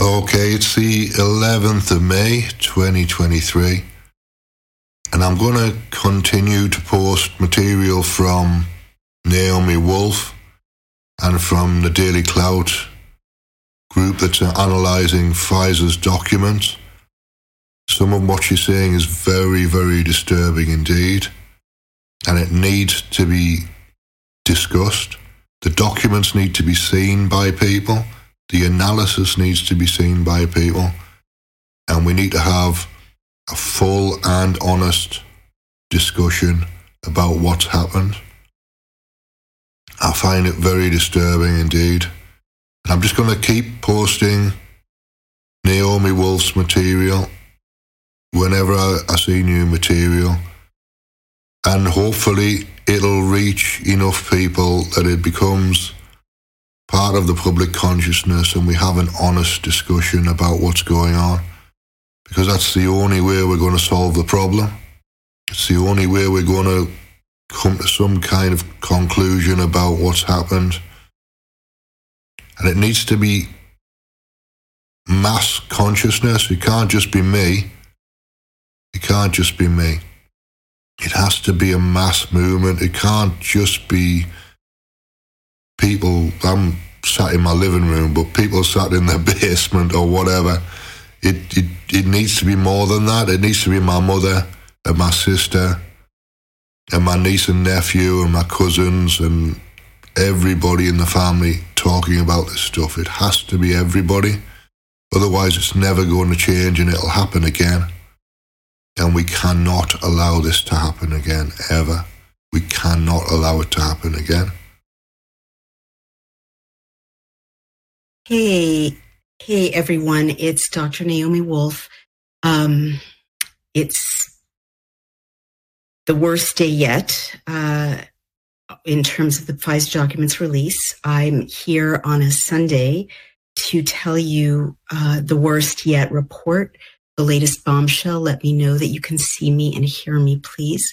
Okay, it's the 11th of May 2023, and I'm going to continue to post material from Naomi Wolf and from the Daily Clout group that's analysing Pfizer's documents. Some of what she's saying is very, very disturbing indeed, and it needs to be discussed. The documents need to be seen by people, the analysis needs to be seen by people, and we need to have a full and honest discussion about what's happened. I find it very disturbing indeed. I'm just going to keep posting Naomi Wolf's material whenever I, I see new material. And hopefully it'll reach enough people that it becomes part of the public consciousness and we have an honest discussion about what's going on. Because that's the only way we're going to solve the problem. It's the only way we're going to come to some kind of conclusion about what's happened. And it needs to be mass consciousness. It can't just be me. It can't just be me. It has to be a mass movement. It can't just be people. I'm sat in my living room, but people sat in their basement or whatever. It, it, it needs to be more than that. It needs to be my mother and my sister and my niece and nephew and my cousins and everybody in the family talking about this stuff. It has to be everybody. Otherwise, it's never going to change and it'll happen again. And we cannot allow this to happen again, ever. We cannot allow it to happen again. Hey, hey everyone, it's Dr. Naomi Wolf. Um, it's the worst day yet uh, in terms of the Pfizer documents release. I'm here on a Sunday to tell you uh, the worst yet report, the latest bombshell. Let me know that you can see me and hear me, please.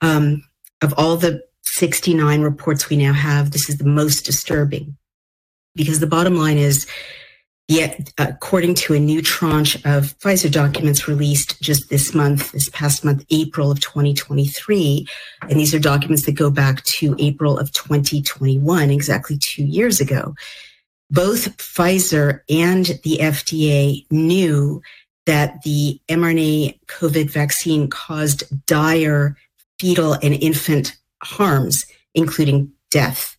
Um, of all the 69 reports we now have, this is the most disturbing because the bottom line is Yet, according to a new tranche of Pfizer documents released just this month, this past month, April of 2023, and these are documents that go back to April of 2021, exactly two years ago, both Pfizer and the FDA knew that the mRNA COVID vaccine caused dire fetal and infant harms, including death.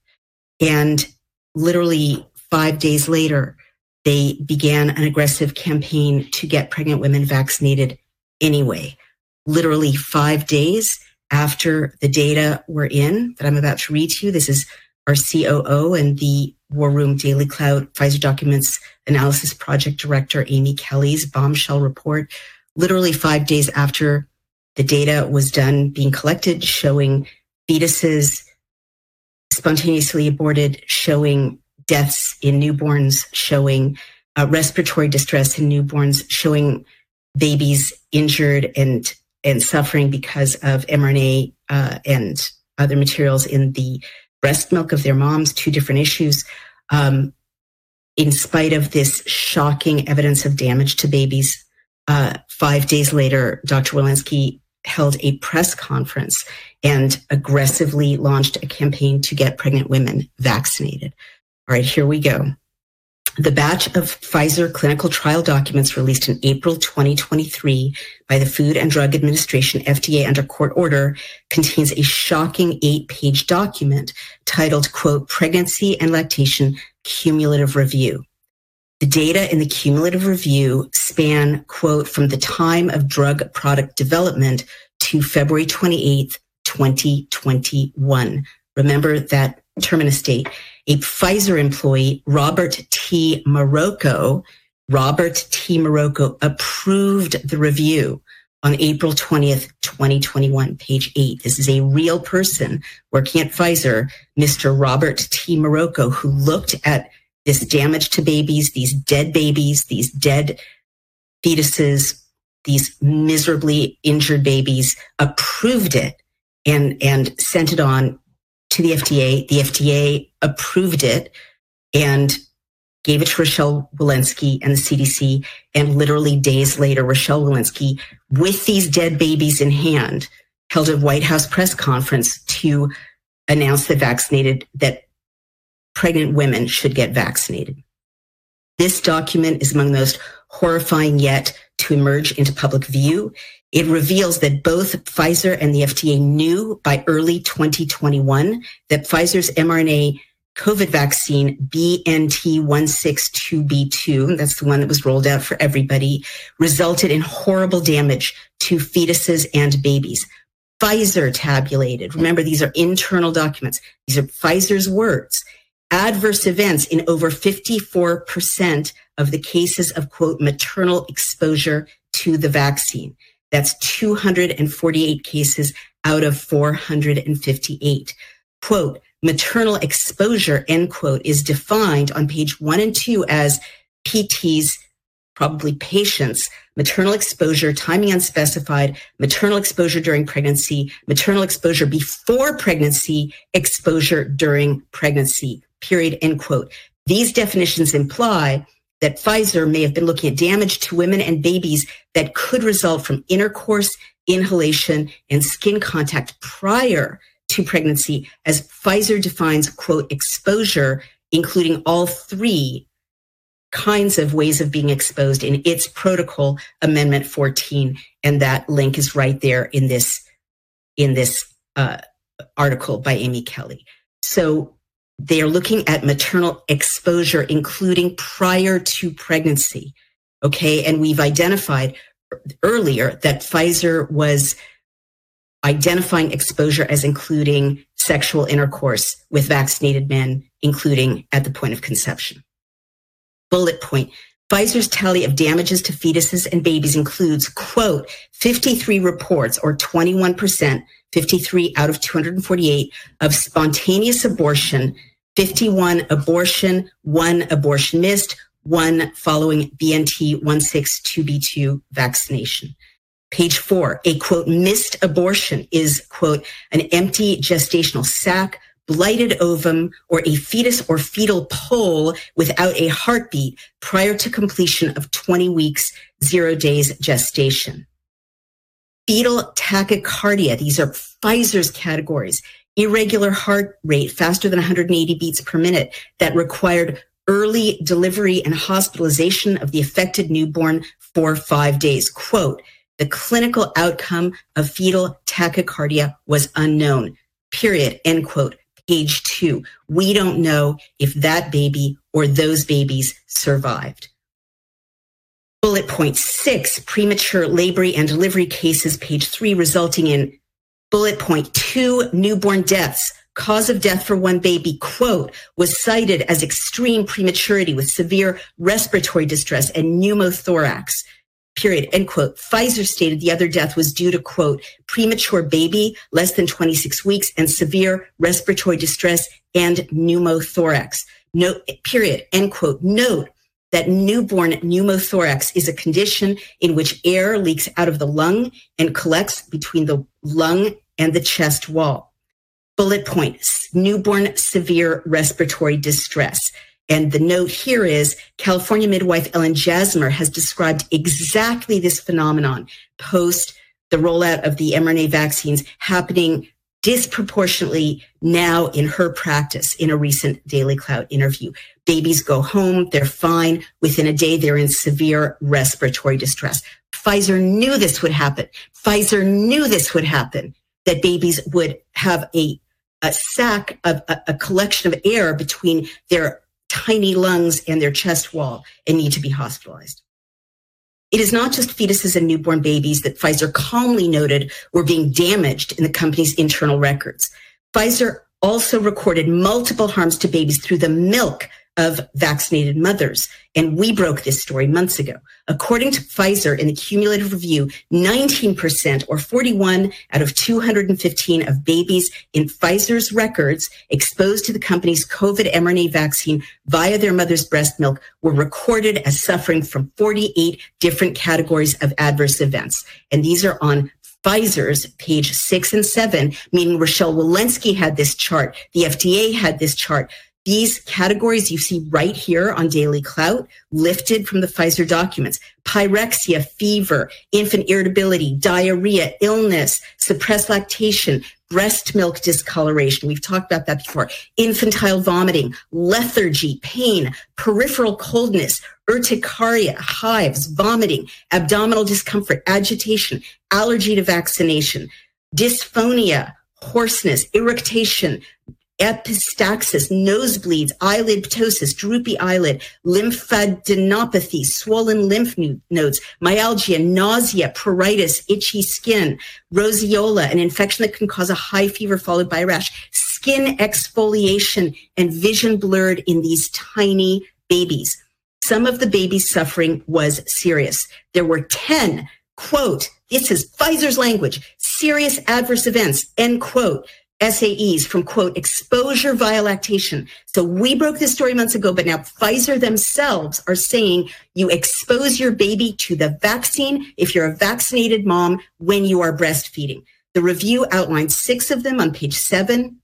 And literally five days later, they began an aggressive campaign to get pregnant women vaccinated anyway. Literally five days after the data were in that I'm about to read to you. This is our COO and the War Room Daily Clout Pfizer Documents Analysis Project Director, Amy Kelly's bombshell report. Literally five days after the data was done being collected, showing fetuses spontaneously aborted, showing deaths in newborns, showing uh, respiratory distress in newborns, showing babies injured and and suffering because of mRNA uh, and other materials in the breast milk of their moms. Two different issues. Um, in spite of this shocking evidence of damage to babies, uh, five days later, Dr. Walensky held a press conference and aggressively launched a campaign to get pregnant women vaccinated. All right, here we go. The batch of Pfizer clinical trial documents released in April 2023 by the Food and Drug Administration, FDA, under court order contains a shocking eight page document titled, quote, Pregnancy and Lactation Cumulative Review. The data in the cumulative review span, quote, from the time of drug product development to February 28th, 2021. Remember that terminus date a Pfizer employee, Robert T. Marocco, Robert T. Marocco approved the review on April 20th, 2021, page eight. This is a real person working at Pfizer, Mr. Robert T. Marocco, who looked at this damage to babies, these dead babies, these dead fetuses, these miserably injured babies, approved it and, and sent it on to the FDA. The FDA approved it and gave it to Rochelle Walensky and the CDC. And literally days later, Rochelle Walensky, with these dead babies in hand, held a White House press conference to announce that vaccinated, that pregnant women should get vaccinated. This document is among the most horrifying yet to emerge into public view. It reveals that both Pfizer and the FDA knew by early 2021 that Pfizer's mRNA COVID vaccine BNT162b2, that's the one that was rolled out for everybody, resulted in horrible damage to fetuses and babies. Pfizer tabulated. Remember, these are internal documents. These are Pfizer's words. Adverse events in over 54% of the cases of quote maternal exposure to the vaccine. That's 248 cases out of 458. Quote, maternal exposure, end quote, is defined on page one and two as PTs, probably patients, maternal exposure, timing unspecified, maternal exposure during pregnancy, maternal exposure before pregnancy, exposure during pregnancy, period, end quote. These definitions imply that Pfizer may have been looking at damage to women and babies that could result from intercourse, inhalation, and skin contact prior to pregnancy as Pfizer defines, quote, exposure, including all three kinds of ways of being exposed in its protocol amendment 14 and that link is right there in this in this uh, article by amy kelly. So they are looking at maternal exposure including prior to pregnancy okay and we've identified earlier that pfizer was identifying exposure as including sexual intercourse with vaccinated men, including at the point of conception. Bullet point. Pfizer's tally of damages to fetuses and babies includes, quote, 53 reports or 21%, 53 out of 248 of spontaneous abortion, 51 abortion, one abortion missed, one following BNT 162b2 vaccination. Page four, a quote, missed abortion is quote, an empty gestational sac, blighted ovum, or a fetus or fetal pole without a heartbeat prior to completion of 20 weeks, zero days gestation. Fetal tachycardia, these are Pfizer's categories, irregular heart rate faster than 180 beats per minute that required early delivery and hospitalization of the affected newborn for five days. Quote, the clinical outcome of fetal tachycardia was unknown. Period. End quote. Page two. We don't know if that baby or those babies survived. Bullet point six, premature labor and delivery cases, page three, resulting in bullet point two, newborn deaths. Cause of death for one baby, quote, was cited as extreme prematurity with severe respiratory distress and pneumothorax period, end quote. Pfizer stated the other death was due to, quote, premature baby, less than 26 weeks, and severe respiratory distress and pneumothorax. Note, period, end quote. Note that newborn pneumothorax is a condition in which air leaks out of the lung and collects between the lung and the chest wall. Bullet points, newborn severe respiratory distress. And the note here is California midwife Ellen Jasmer has described exactly this phenomenon post the rollout of the mRNA vaccines happening disproportionately now in her practice in a recent Daily Clout interview. Babies go home, they're fine. Within a day, they're in severe respiratory distress. Pfizer knew this would happen. Pfizer knew this would happen, that babies would have a, a sac of a, a collection of air between their tiny lungs and their chest wall and need to be hospitalized. It is not just fetuses and newborn babies that Pfizer calmly noted were being damaged in the company's internal records. Pfizer also recorded multiple harms to babies through the milk of vaccinated mothers. And we broke this story months ago. According to Pfizer in the cumulative review, 19% or 41 out of 215 of babies in Pfizer's records exposed to the company's COVID mRNA vaccine via their mother's breast milk were recorded as suffering from 48 different categories of adverse events. And these are on Pfizer's page six and seven, meaning Rochelle Walensky had this chart. The FDA had this chart. These categories you see right here on Daily Clout, lifted from the Pfizer documents. Pyrexia, fever, infant irritability, diarrhea, illness, suppressed lactation, breast milk discoloration. We've talked about that before. Infantile vomiting, lethargy, pain, peripheral coldness, urticaria, hives, vomiting, abdominal discomfort, agitation, allergy to vaccination, dysphonia, hoarseness, irritation, epistaxis, nosebleeds, eyelid ptosis, droopy eyelid, lymphadenopathy, swollen lymph nodes, myalgia, nausea, pruritus, itchy skin, roseola, an infection that can cause a high fever followed by a rash, skin exfoliation, and vision blurred in these tiny babies. Some of the babies' suffering was serious. There were 10, quote, this is Pfizer's language, serious adverse events, end quote, SAEs from quote exposure via lactation. So we broke this story months ago, but now Pfizer themselves are saying you expose your baby to the vaccine if you're a vaccinated mom when you are breastfeeding. The review outlines six of them on page seven.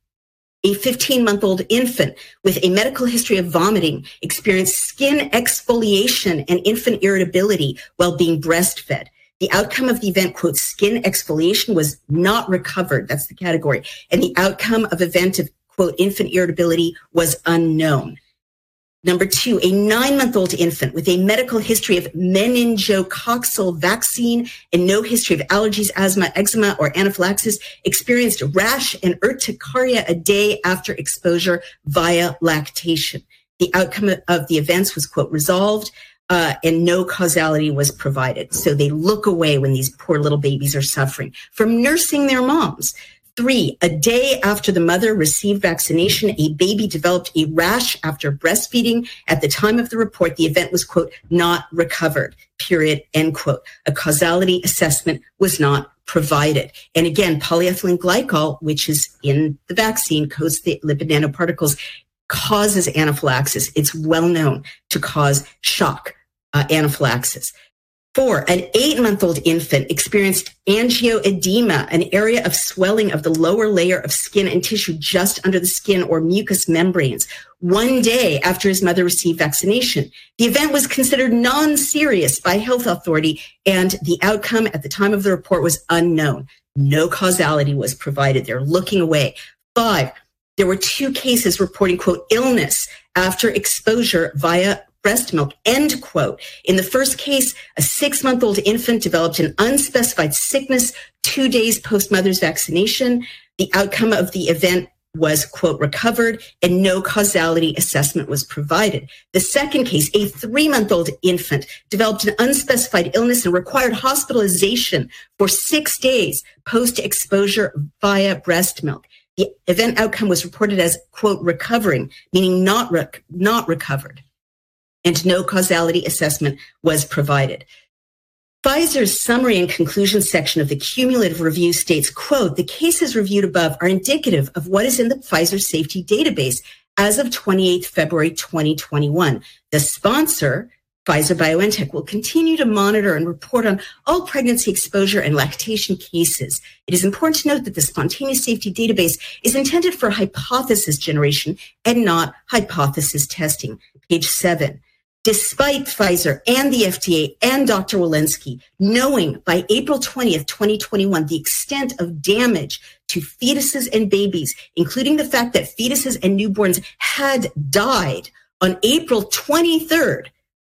A 15 month old infant with a medical history of vomiting experienced skin exfoliation and infant irritability while being breastfed. The outcome of the event, quote, skin exfoliation was not recovered. That's the category. And the outcome of event of, quote, infant irritability was unknown. Number two, a nine month old infant with a medical history of meningococcal vaccine and no history of allergies, asthma, eczema, or anaphylaxis experienced rash and urticaria a day after exposure via lactation. The outcome of the events was, quote, resolved uh, and no causality was provided. So they look away when these poor little babies are suffering from nursing their moms. Three, a day after the mother received vaccination, a baby developed a rash after breastfeeding. At the time of the report, the event was, quote, not recovered, period, end quote. A causality assessment was not provided. And again, polyethylene glycol, which is in the vaccine, coats the lipid nanoparticles, causes anaphylaxis. It's well known to cause shock uh, anaphylaxis. Four, an eight month old infant experienced angioedema, an area of swelling of the lower layer of skin and tissue just under the skin or mucous membranes, one day after his mother received vaccination. The event was considered non serious by health authority, and the outcome at the time of the report was unknown. No causality was provided. They're looking away. Five, there were two cases reporting, quote, illness after exposure via breast milk, end quote. In the first case, a six month old infant developed an unspecified sickness two days post mother's vaccination. The outcome of the event was, quote, recovered and no causality assessment was provided. The second case, a three month old infant developed an unspecified illness and required hospitalization for six days post exposure via breast milk. The event outcome was reported as, quote, recovering, meaning not, rec- not recovered. And no causality assessment was provided. Pfizer's summary and conclusion section of the cumulative review states, quote, the cases reviewed above are indicative of what is in the Pfizer safety database as of 28th February 2021. The sponsor, Pfizer BioNTech will continue to monitor and report on all pregnancy exposure and lactation cases. It is important to note that the spontaneous safety database is intended for hypothesis generation and not hypothesis testing. Page seven. Despite Pfizer and the FDA and Dr. Walensky knowing by April 20th, 2021, the extent of damage to fetuses and babies, including the fact that fetuses and newborns had died on April 23rd,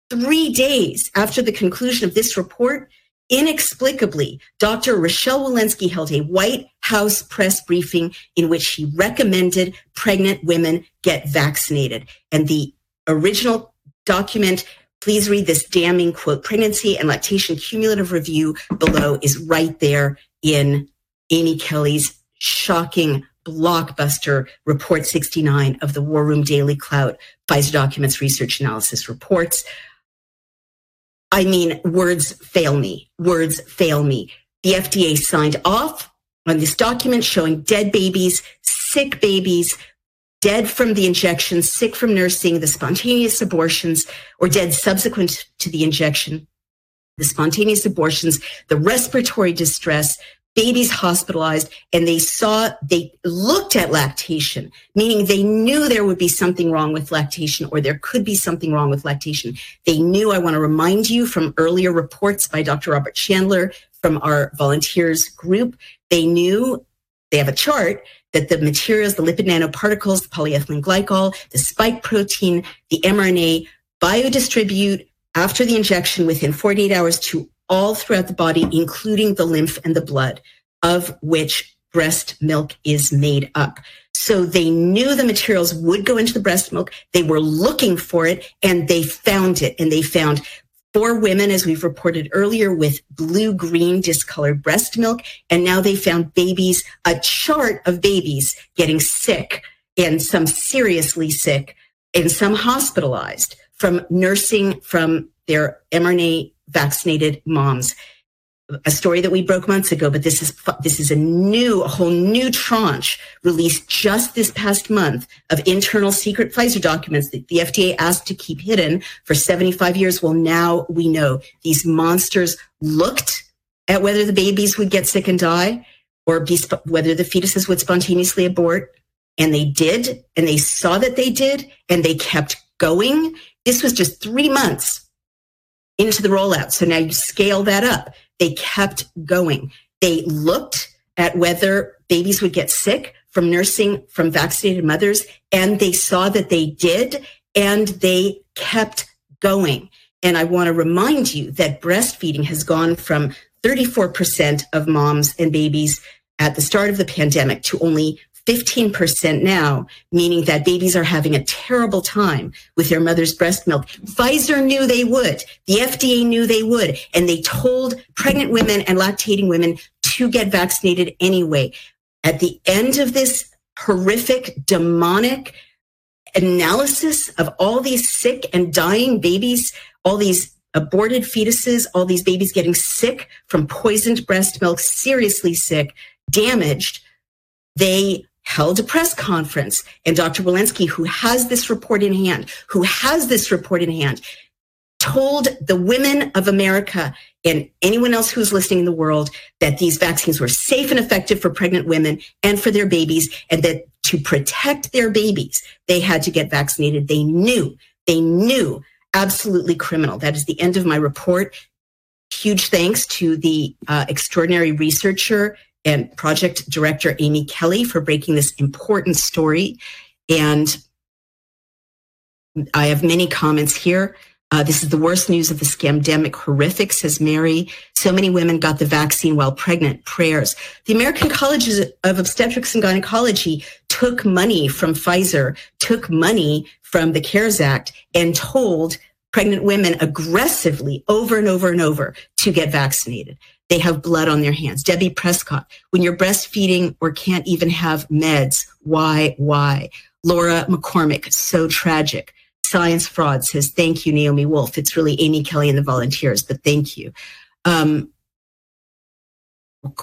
Three days after the conclusion of this report, inexplicably, Dr. Rochelle Walensky held a White House press briefing in which she recommended pregnant women get vaccinated. And the original document, please read this damning quote, pregnancy and lactation cumulative review below is right there in Amy Kelly's shocking blockbuster report 69 of the War Room Daily Clout, Pfizer Documents Research Analysis Reports. I mean, words fail me. Words fail me. The FDA signed off on this document showing dead babies, sick babies, dead from the injection, sick from nursing, the spontaneous abortions, or dead subsequent to the injection, the spontaneous abortions, the respiratory distress, babies hospitalized and they saw, they looked at lactation, meaning they knew there would be something wrong with lactation or there could be something wrong with lactation. They knew, I want to remind you from earlier reports by Dr. Robert Chandler from our volunteers group, they knew they have a chart that the materials, the lipid nanoparticles, the polyethylene glycol, the spike protein, the mRNA biodistribute after the injection within 48 hours to all throughout the body, including the lymph and the blood, of which breast milk is made up. So they knew the materials would go into the breast milk. They were looking for it and they found it. And they found four women, as we've reported earlier, with blue green discolored breast milk. And now they found babies, a chart of babies getting sick and some seriously sick and some hospitalized from nursing from their mRNA vaccinated moms. A story that we broke months ago, but this is this is a new, a whole new tranche released just this past month of internal secret Pfizer documents that the FDA asked to keep hidden for 75 years. Well, now we know these monsters looked at whether the babies would get sick and die, or be, whether the fetuses would spontaneously abort, and they did, and they saw that they did, and they kept going. This was just three months into the rollout. So now you scale that up. They kept going. They looked at whether babies would get sick from nursing from vaccinated mothers, and they saw that they did, and they kept going. And I want to remind you that breastfeeding has gone from 34% of moms and babies at the start of the pandemic to only 15% now, meaning that babies are having a terrible time with their mother's breast milk. Pfizer knew they would. The FDA knew they would. And they told pregnant women and lactating women to get vaccinated anyway. At the end of this horrific, demonic analysis of all these sick and dying babies, all these aborted fetuses, all these babies getting sick from poisoned breast milk, seriously sick, damaged, they held a press conference and Dr. Walensky, who has this report in hand, who has this report in hand, told the women of America and anyone else who's listening in the world that these vaccines were safe and effective for pregnant women and for their babies and that to protect their babies, they had to get vaccinated. They knew, they knew absolutely criminal. That is the end of my report. Huge thanks to the uh, extraordinary researcher and project director Amy Kelly for breaking this important story. And I have many comments here. Uh, this is the worst news of the scamdemic horrific, says Mary. So many women got the vaccine while pregnant. Prayers. The American Colleges of Obstetrics and Gynecology took money from Pfizer, took money from the CARES Act, and told pregnant women aggressively over and over and over to get vaccinated they have blood on their hands. Debbie Prescott, when you're breastfeeding or can't even have meds, why, why? Laura McCormick, so tragic. Science Fraud says, thank you, Naomi Wolf. It's really Amy Kelly and the volunteers, but thank you. Um,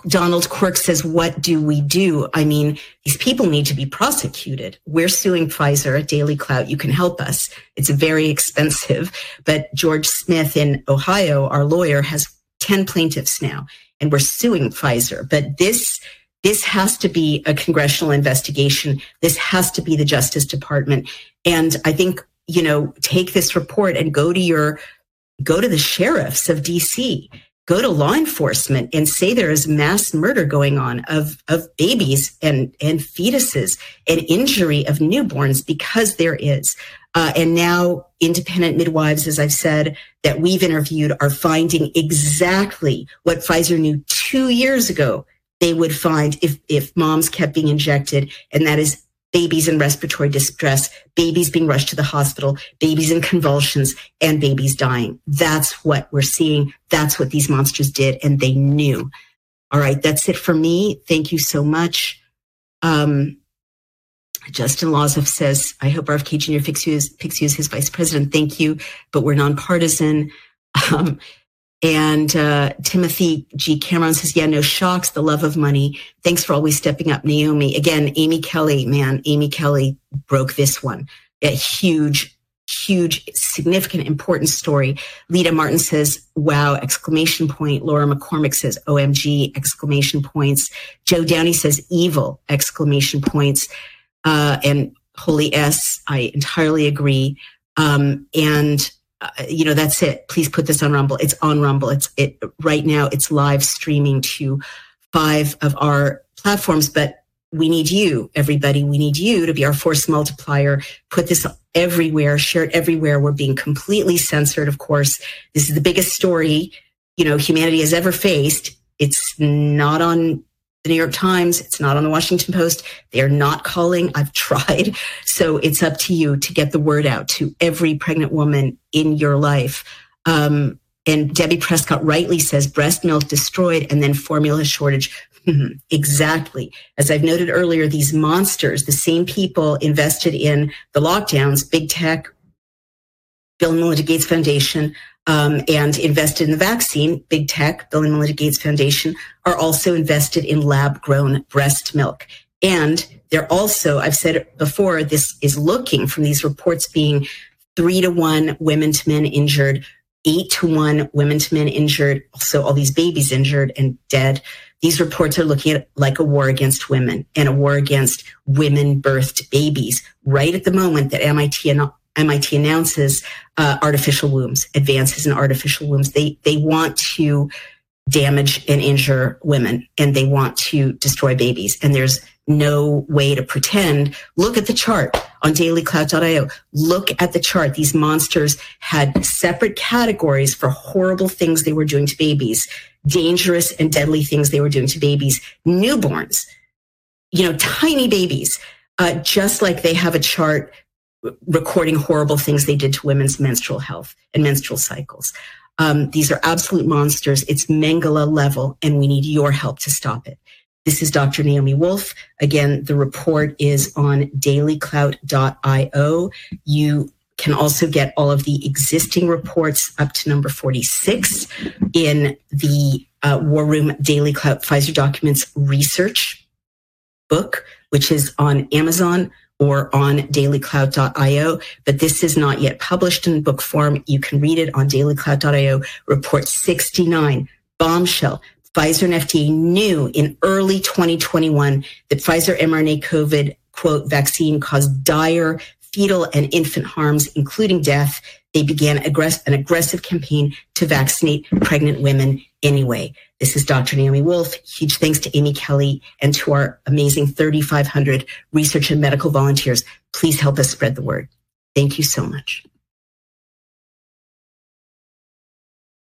Donald Quirk says, what do we do? I mean, these people need to be prosecuted. We're suing Pfizer at Daily Clout. You can help us. It's very expensive. But George Smith in Ohio, our lawyer, has 10 plaintiffs now, and we're suing Pfizer. But this this has to be a congressional investigation. This has to be the Justice Department. And I think, you know, take this report and go to your go to the sheriffs of DC go to law enforcement and say there is mass murder going on of, of babies and, and fetuses and injury of newborns because there is. Uh, and now independent midwives, as I've said, that we've interviewed are finding exactly what Pfizer knew two years ago they would find if, if moms kept being injected. And that is babies in respiratory distress, babies being rushed to the hospital, babies in convulsions, and babies dying. That's what we're seeing. That's what these monsters did, and they knew. All right, that's it for me. Thank you so much. Um, Justin Lazoff says, I hope RFK Jr. picks you, as, picks you as his vice president. Thank you, but we're nonpartisan. Um, and uh, Timothy G. Cameron says, yeah, no shocks, the love of money. Thanks for always stepping up, Naomi. Again, Amy Kelly, man, Amy Kelly broke this one. A huge huge, significant, important story. Lita Martin says, wow, exclamation point. Laura McCormick says, OMG, exclamation points. Joe Downey says, evil, exclamation points. Uh, and Holy S, I entirely agree. Um, and uh, you know that's it. Please put this on Rumble. It's on Rumble. It's it right now. It's live streaming to five of our platforms, but we need you, everybody. We need you to be our force multiplier. Put this everywhere, share it everywhere. We're being completely censored, of course. This is the biggest story, you know, humanity has ever faced. It's not on the New York Times. It's not on the Washington Post. They are not calling. I've tried. So it's up to you to get the word out to every pregnant woman in your life. Um, and Debbie Prescott rightly says breast milk destroyed and then formula shortage. exactly. As I've noted earlier, these monsters, the same people invested in the lockdowns, big tech, Bill and Melinda Gates Foundation, um, and invested in the vaccine, big tech, Bill and Melinda Gates Foundation, are also invested in lab grown breast milk. And they're also, I've said before, this is looking from these reports being three to one women to men injured, eight to one women to men injured, also all these babies injured and dead. These reports are looking at like a war against women and a war against women birthed babies right at the moment that MIT and MIT announces uh, artificial wombs, advances in artificial wombs. They they want to damage and injure women, and they want to destroy babies. And there's no way to pretend. Look at the chart on dailyclout.io. Look at the chart. These monsters had separate categories for horrible things they were doing to babies, dangerous and deadly things they were doing to babies, newborns, you know, tiny babies. Uh, just like they have a chart recording horrible things they did to women's menstrual health and menstrual cycles. Um, these are absolute monsters. It's Mengele level, and we need your help to stop it. This is Dr. Naomi Wolf. Again, the report is on dailyclout.io. You can also get all of the existing reports up to number 46 in the uh, War Room Daily Clout Pfizer Documents research book, which is on Amazon or on dailyclout.io, but this is not yet published in book form. You can read it on dailyclout.io, Report 69, bombshell. Pfizer and FDA knew in early 2021 that Pfizer mRNA COVID quote vaccine caused dire fetal and infant harms, including death. They began aggress- an aggressive campaign to vaccinate pregnant women anyway. This is Dr. Naomi Wolf. Huge thanks to Amy Kelly and to our amazing 3,500 research and medical volunteers. Please help us spread the word. Thank you so much.